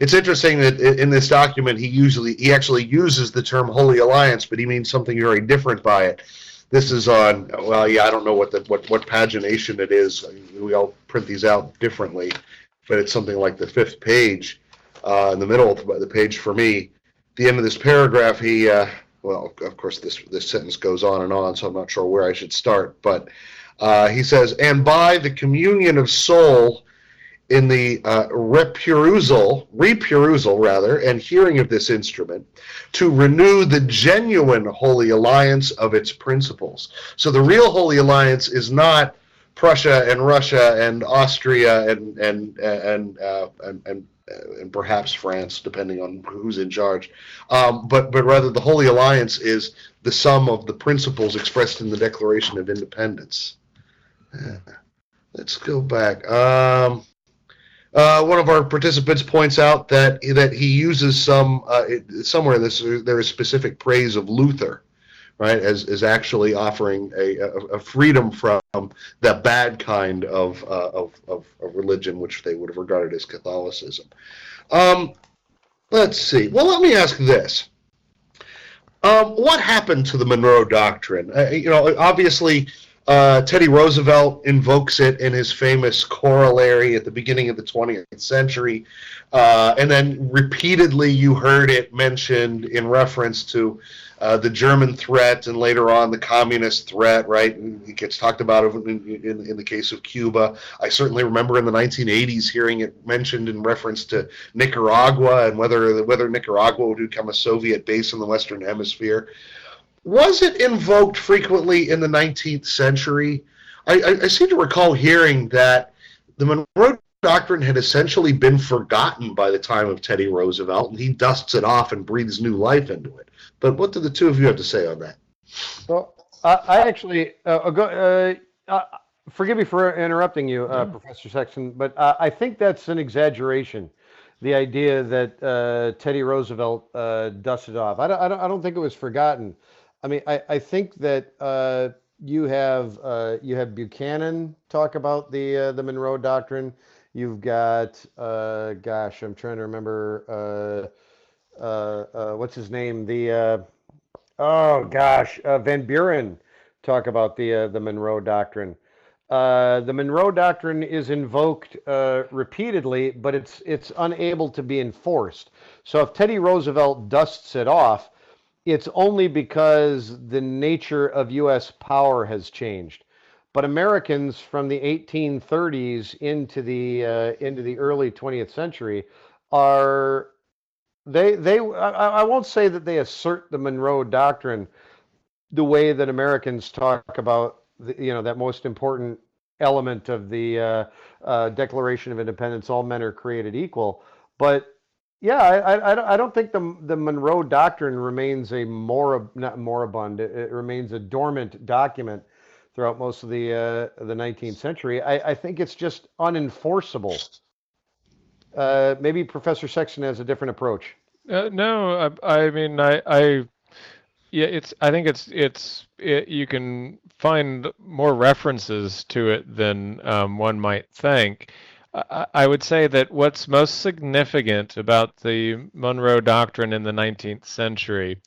It's interesting that in this document he usually he actually uses the term Holy Alliance, but he means something very different by it. This is on. Well, yeah, I don't know what the what what pagination it is. We all print these out differently, but it's something like the fifth page, uh, in the middle of the page for me. The end of this paragraph, he. Uh, well, of course, this this sentence goes on and on, so I'm not sure where I should start. But uh, he says, "And by the communion of soul." In the uh, reperusal, reperusal rather, and hearing of this instrument, to renew the genuine Holy Alliance of its principles. So the real Holy Alliance is not Prussia and Russia and Austria and and and uh, and, and and perhaps France, depending on who's in charge. Um, but but rather, the Holy Alliance is the sum of the principles expressed in the Declaration of Independence. Yeah. Let's go back. Um, uh, one of our participants points out that that he uses some uh, somewhere in this there is specific praise of Luther, right, as as actually offering a, a, a freedom from the bad kind of, uh, of, of of religion, which they would have regarded as Catholicism. Um, let's see. Well, let me ask this. Um, what happened to the Monroe Doctrine? Uh, you know, obviously, uh, Teddy Roosevelt invokes it in his famous corollary at the beginning of the 20th century. Uh, and then repeatedly you heard it mentioned in reference to uh, the German threat and later on the communist threat, right? It gets talked about in, in, in, the case of Cuba. I certainly remember in the 1980s hearing it mentioned in reference to Nicaragua and whether, whether Nicaragua would become a Soviet base in the Western Hemisphere was it invoked frequently in the 19th century? I, I, I seem to recall hearing that the Monroe Doctrine had essentially been forgotten by the time of Teddy Roosevelt, and he dusts it off and breathes new life into it. But what do the two of you have to say on that? Well, I, I actually uh, go. Uh, uh, forgive me for interrupting you, uh, Professor Sexton, but uh, I think that's an exaggeration. The idea that uh, Teddy Roosevelt dusted off. I don't, I don't. I don't think it was forgotten. I mean, I, I think that uh, you have uh, you have Buchanan talk about the uh, the Monroe Doctrine. You've got uh, gosh, I'm trying to remember uh, uh, what's his name. The oh gosh, Van Buren talk about the the Monroe Doctrine. the Monroe Doctrine is invoked repeatedly, but it's it's unable to be enforced. So if Teddy Roosevelt dusts it off, it's only because the nature of U.S. power has changed. But Americans from the 1830s into the uh, into the early 20th century are they they I, I won't say that they assert the Monroe Doctrine the way that Americans talk about the, you know that most important element of the uh, uh, Declaration of Independence: all men are created equal. But Yeah, I, I, I don't think the the Monroe Doctrine remains a more not moribund. It, it remains a dormant document throughout most of the uh, the 19th century. I, I think it's just unenforceable. Uh, maybe Professor Sexton has a different approach. Uh, no, I, I mean, I, I, yeah, it's. I think it's it's. It, you can find more references to it than um, one might think. I would say that what's most significant about the Monroe Doctrine in the 19th century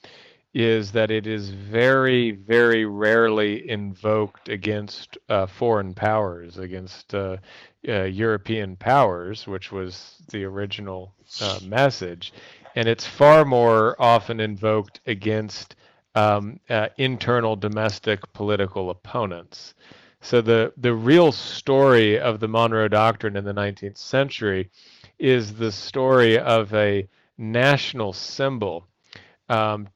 is that it is very, very rarely invoked against uh, foreign powers, against uh, uh, European powers, which was the original uh, message. And it's far more often invoked against um, uh, internal domestic political opponents. So the the real story of the Monroe Doctrine in the 19th century is the story of a national symbol um,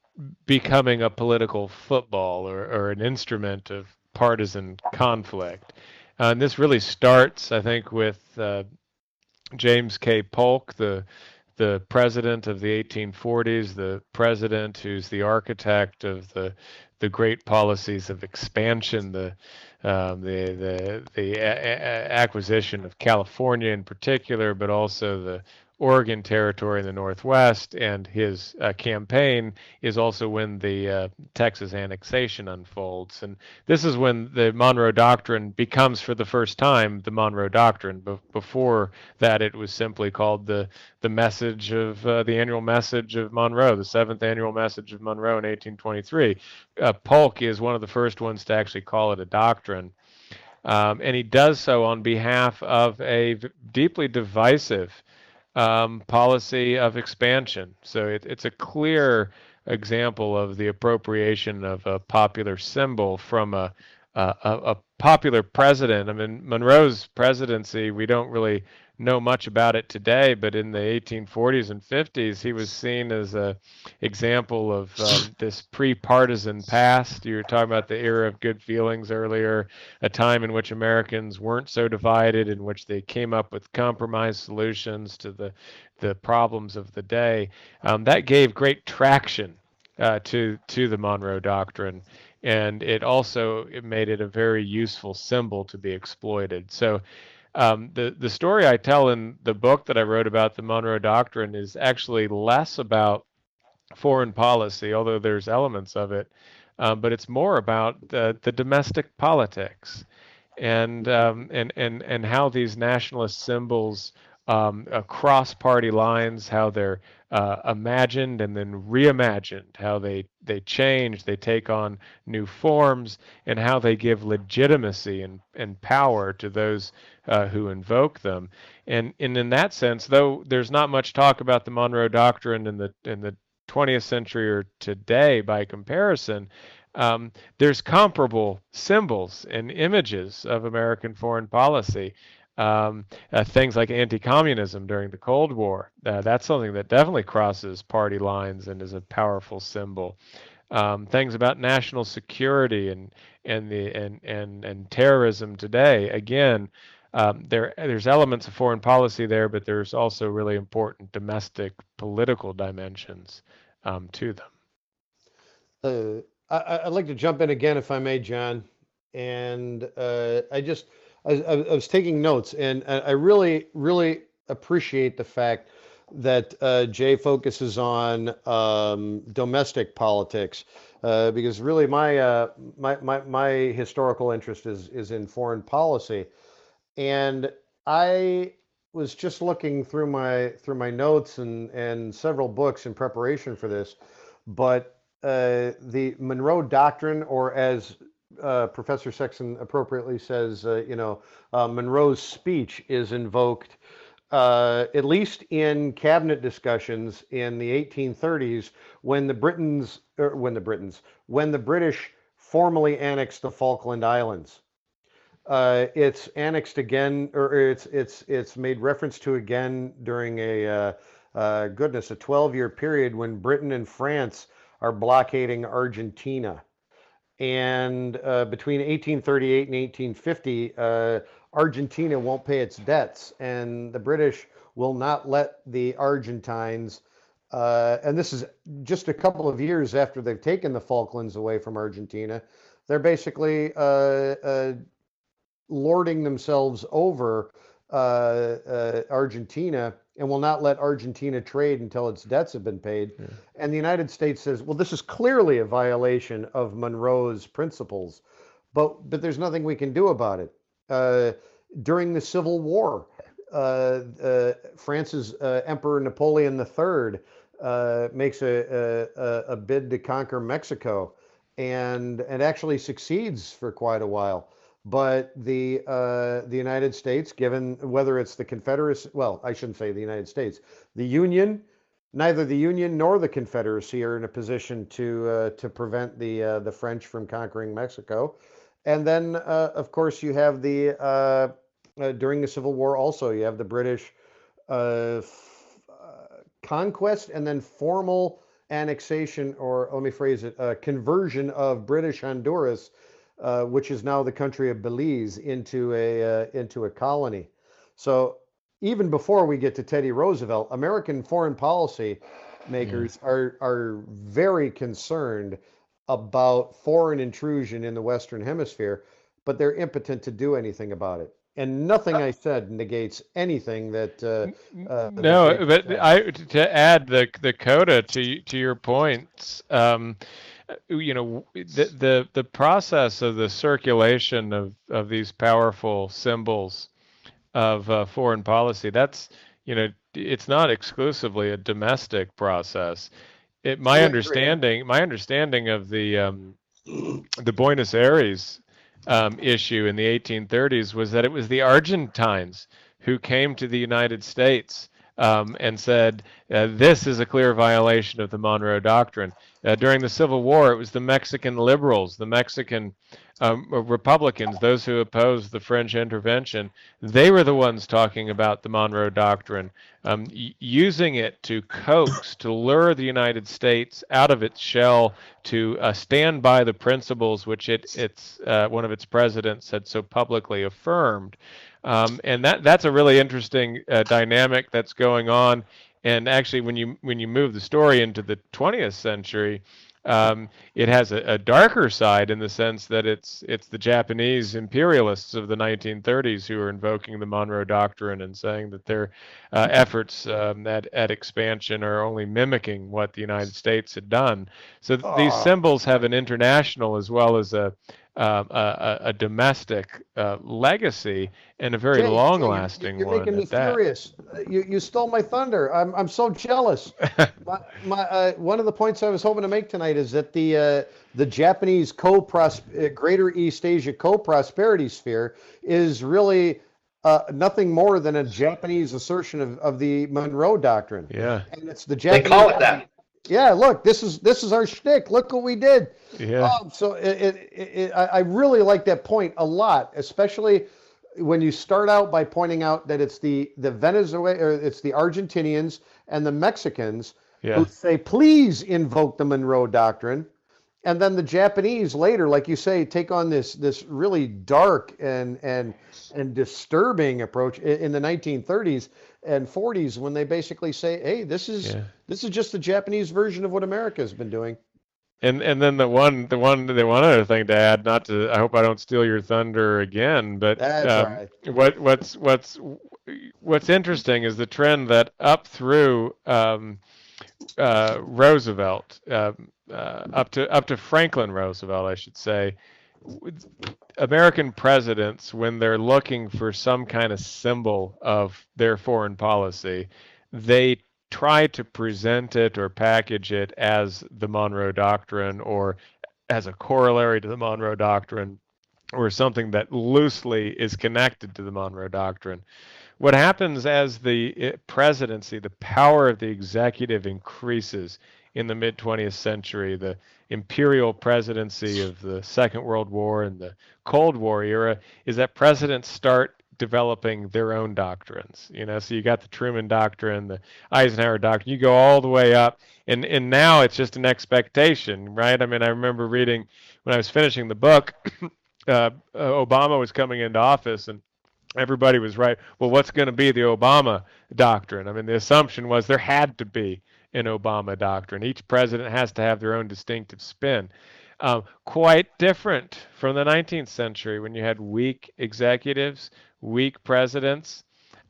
becoming a political football or, or an instrument of partisan conflict. Uh, and this really starts, I think, with uh, James K. Polk, the the president of the 1840s, the president who's the architect of the the great policies of expansion, the um, the the the a- a- acquisition of California in particular, but also the Oregon Territory in the Northwest, and his uh, campaign is also when the uh, Texas annexation unfolds. And this is when the Monroe Doctrine becomes, for the first time, the Monroe Doctrine. Be- before that, it was simply called the the message of uh, the annual message of Monroe, the seventh annual message of Monroe in 1823. Uh, Polk is one of the first ones to actually call it a doctrine. Um, and he does so on behalf of a v- deeply divisive um, policy of expansion. So it, it's a clear example of the appropriation of a popular symbol from a, a, a popular president. I mean, Monroe's presidency, we don't really know much about it today, but in the 1840s and 50s, he was seen as a example of um, [LAUGHS] this pre-partisan past. You were talking about the era of good feelings earlier, a time in which Americans weren't so divided, in which they came up with compromise solutions to the the problems of the day. Um, that gave great traction uh, to to the Monroe Doctrine and it also it made it a very useful symbol to be exploited. So um, the the story I tell in the book that I wrote about the Monroe Doctrine is actually less about foreign policy, although there's elements of it, um, but it's more about the, the domestic politics and um, and and and how these nationalist symbols um, across party lines, how they're uh, imagined and then reimagined, how they they change, they take on new forms, and how they give legitimacy and, and power to those uh, who invoke them. And, and in that sense, though there's not much talk about the Monroe Doctrine in the in the 20th century or today by comparison, um, there's comparable symbols and images of American foreign policy um, uh, things like anti-communism during the Cold War. Uh, that's something that definitely crosses party lines and is a powerful symbol. Um, things about national security and and the and and and terrorism today. Again, um, there there's elements of foreign policy there, but there's also really important domestic political dimensions um, to them. Uh, I, would like to jump in again, if I may, John. And uh, I just I, I, was taking notes, and I really, really appreciate the fact that uh, Jay focuses on um, domestic politics, uh, because really my, uh, my my my historical interest is is in foreign policy, and I was just looking through my through my notes and and several books in preparation for this, but uh, the Monroe Doctrine, or as uh, Professor Sexton appropriately says, uh, you know, uh, Monroe's speech is invoked, uh, at least in cabinet discussions in the 1830s, when the Britons, er, when the Britons, when the British formally annexed the Falkland Islands. Uh, it's annexed again, or it's it's it's made reference to again during a goodness a 12-year period when Britain and France are blockading Argentina and uh, between 1838 and 1850, uh, Argentina won't pay its debts, and the British will not let the Argentines, uh, and this is just a couple of years after they've taken the Falklands away from Argentina, they're basically uh, uh, lording themselves over Argentina and will not let Argentina trade until its debts have been paid. Yeah. And the United States says, well, this is clearly a violation of Monroe's principles, but but there's nothing we can do about it. Uh, during the Civil War, uh, uh, France's uh, Emperor Napoleon III uh, makes a, a, a bid to conquer Mexico, and and actually succeeds for quite a while but the uh, the United States, given whether it's the Confederacy, well, I shouldn't say the United States, the Union, neither the Union nor the Confederacy are in a position to uh, to prevent the uh, the French from conquering Mexico, and then uh, of course you have the uh, uh, during the Civil War also you have the British f- conquest and then formal annexation or let me phrase it conversion of British Honduras uh, which is now the country of Belize, into a uh, into a colony. So even before we get to Teddy Roosevelt, American foreign policy makers yeah. are are very concerned about foreign intrusion in the Western Hemisphere, but they're impotent to do anything about it. And nothing I said negates anything that. Uh, uh, no, but I to add the the coda to to your points. Um, you know the the the process of the circulation of of these powerful symbols of uh, foreign policy that's you know it's not exclusively a domestic process. It my understanding my understanding of the um, the Buenos Aires um, issue in the 1830s was that it was the Argentines who came to the United States um, and said uh, this is a clear violation of the Monroe Doctrine. Uh, during the Civil War, it was the Mexican liberals, the Mexican um, Republicans, those who opposed the French intervention. They were the ones talking about the Monroe Doctrine, um, using it to coax, to lure the United States out of its shell, to uh, stand by the principles which it, its uh, one of its presidents had so publicly affirmed. Um, and that that's a really interesting uh, dynamic that's going on. And actually, when you when you move the story into the 20th century, um, it has a, a, darker side in the sense that it's it's the Japanese imperialists of the 1930s who are invoking the Monroe Doctrine and saying that their uh, efforts um, at, at expansion are only mimicking what the United States had done. So th- these symbols have an international as well as a um, a, a, domestic uh, legacy and a very Jay, long-lasting you're, you're one. You're making me furious. You, you stole my thunder. I'm, I'm so jealous. [LAUGHS] my, my uh, one of the points I was hoping to make tonight is that the uh, the Japanese co uh, Greater East Asia co-prosperity sphere is really uh, nothing more than a Japanese assertion of, of the Monroe Doctrine. Yeah, and it's the Japanese. They call it that yeah, look, this is this is our shtick. Look what we did. Yeah. Um, so it, it, it, I really like that point a lot, especially when you start out by pointing out that it's the the Venezuela or it's the Argentinians and the Mexicans yeah. who say, please invoke the Monroe Doctrine. And then the Japanese later, like you say, take on this this really dark and and and disturbing approach in the 1930s and 40s when they basically say, "Hey, this is yeah. this is just the Japanese version of what America has been doing." And and then the one the one the one other thing to add, not to I hope I don't steal your thunder again, but um, right. what what's what's what's interesting is the trend that up through um, uh, Roosevelt, uh, uh, up to up to Franklin Roosevelt, I should say, American presidents, when they're looking for some kind of symbol of their foreign policy, they try to present it or package it as the Monroe Doctrine or as a corollary to the Monroe Doctrine or something that loosely is connected to the Monroe Doctrine. What happens as the eh, presidency, the power of the executive increases in the mid 20th century, the imperial presidency of the Second World War and the Cold War era, is that presidents start developing their own doctrines. You know, so you got the Truman Doctrine, the Eisenhower Doctrine. You go all the way up, and and now it's just an expectation, right? I mean, I remember reading when I was finishing the book, [COUGHS] uh, Obama was coming into office, and everybody was right. Well, what's going to be the Obama doctrine? I mean, the assumption was there had to be an Obama doctrine. Each president has to have their own distinctive spin. Um, quite different from the 19th century when you had weak executives, weak presidents,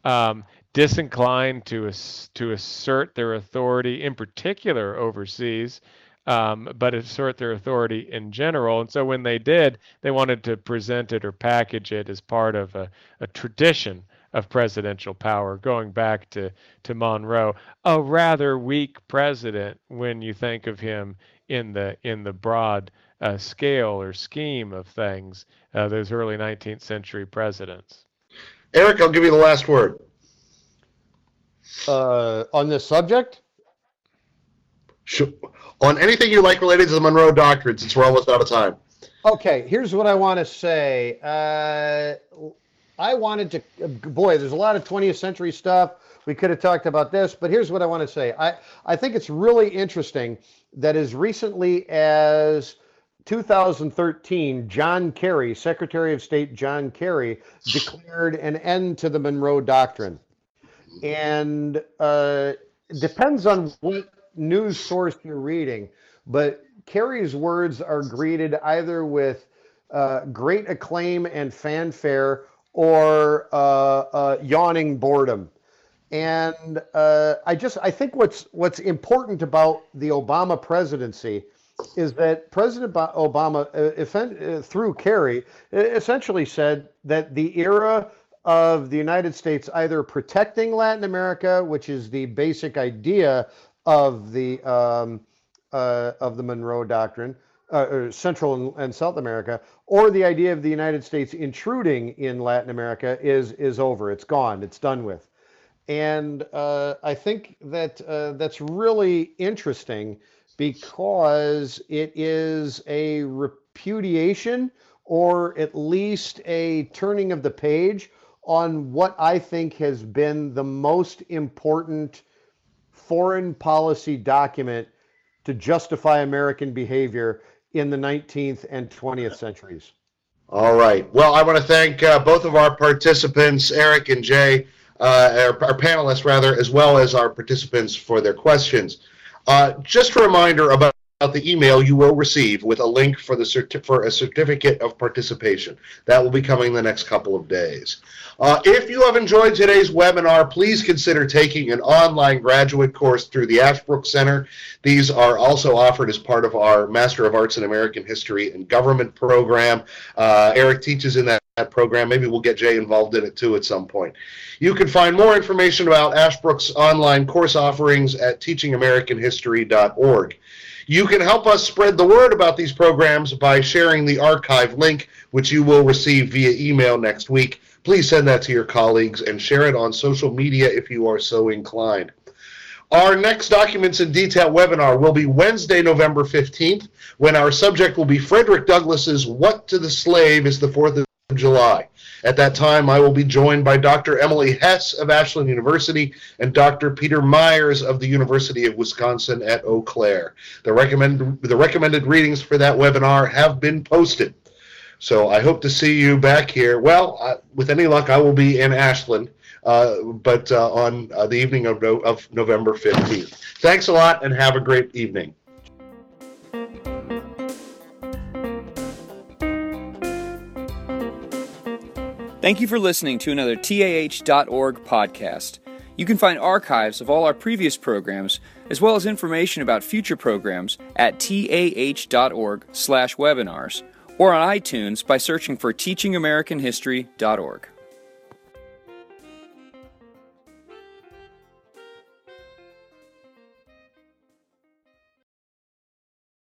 um, disinclined to to assert their authority, in particular overseas, um, but assert their authority in general. And so when they did, they wanted to present it or package it as part of a, a tradition of presidential power, going back to, to Monroe, a rather weak president when you think of him in the in the broad uh, scale or scheme of things. Uh, those early 19th century presidents. Eric, I'll give you the last word. Uh, on this subject. Sure. On anything you like related to the Monroe Doctrine, since we're almost out of time. Okay, here's what I want to say. Uh, I wanted to, boy, there's a lot of 20th century stuff. We could have talked about this, but here's what I want to say. I, I think it's really interesting that as recently as 2013, John Kerry, Secretary of State John Kerry, declared an end to the Monroe Doctrine. And uh, depends on what news source you're reading, but Kerry's words are greeted either with uh, great acclaim and fanfare or uh, uh, yawning boredom. And uh, I just I think what's what's important about the Obama presidency is that President Obama, through Kerry, essentially said that the era of the United States either protecting Latin America, which is the basic idea of the um, uh, of the Monroe Doctrine, uh, Central and, South America, or the idea of the United States intruding in Latin America is is over. It's gone. It's done with. And uh, I think that uh, that's really interesting because it is a repudiation or at least a turning of the page on what I think has been the most important foreign policy document to justify American behavior in the 19th and 20th centuries. All right. Well, I want to thank uh, both of our participants, Eric and Jay, uh, our, our, panelists, rather, as well as our participants for their questions. Uh, just a reminder about the email you will receive with a link for the certi- for a certificate of participation. That will be coming the next couple of days. Uh, if you have enjoyed today's webinar, please consider taking an online graduate course through the Ashbrook Center. These are also offered as part of our Master of Arts in American History and Government program. Uh, Eric teaches in that, that program. Maybe we'll get Jay involved in it too at some point. You can find more information about Ashbrook's online course offerings at teachingamericanhistory.org. You can help us spread the word about these programs by sharing the archive link, which you will receive via email next week. Please send that to your colleagues and share it on social media if you are so inclined. Our next Documents in Detail webinar will be Wednesday, November 15th, when our subject will be Frederick Douglass's What to the Slave is the 4th of July. At that time, I will be joined by Dr. Emily Hess of Ashland University and Dr. Peter Myers of the University of Wisconsin at Eau Claire. The, the recommended readings for that webinar have been posted. So I hope to see you back here. Well, with any luck, I will be in Ashland, uh, but uh, on uh, the evening of, no- of November 15th. Thanks a lot and have a great evening. Thank you for listening to another TAH.org podcast. You can find archives of all our previous programs, as well as information about future programs at tah.org/webinars or on iTunes by searching for teachingamericanhistory.org.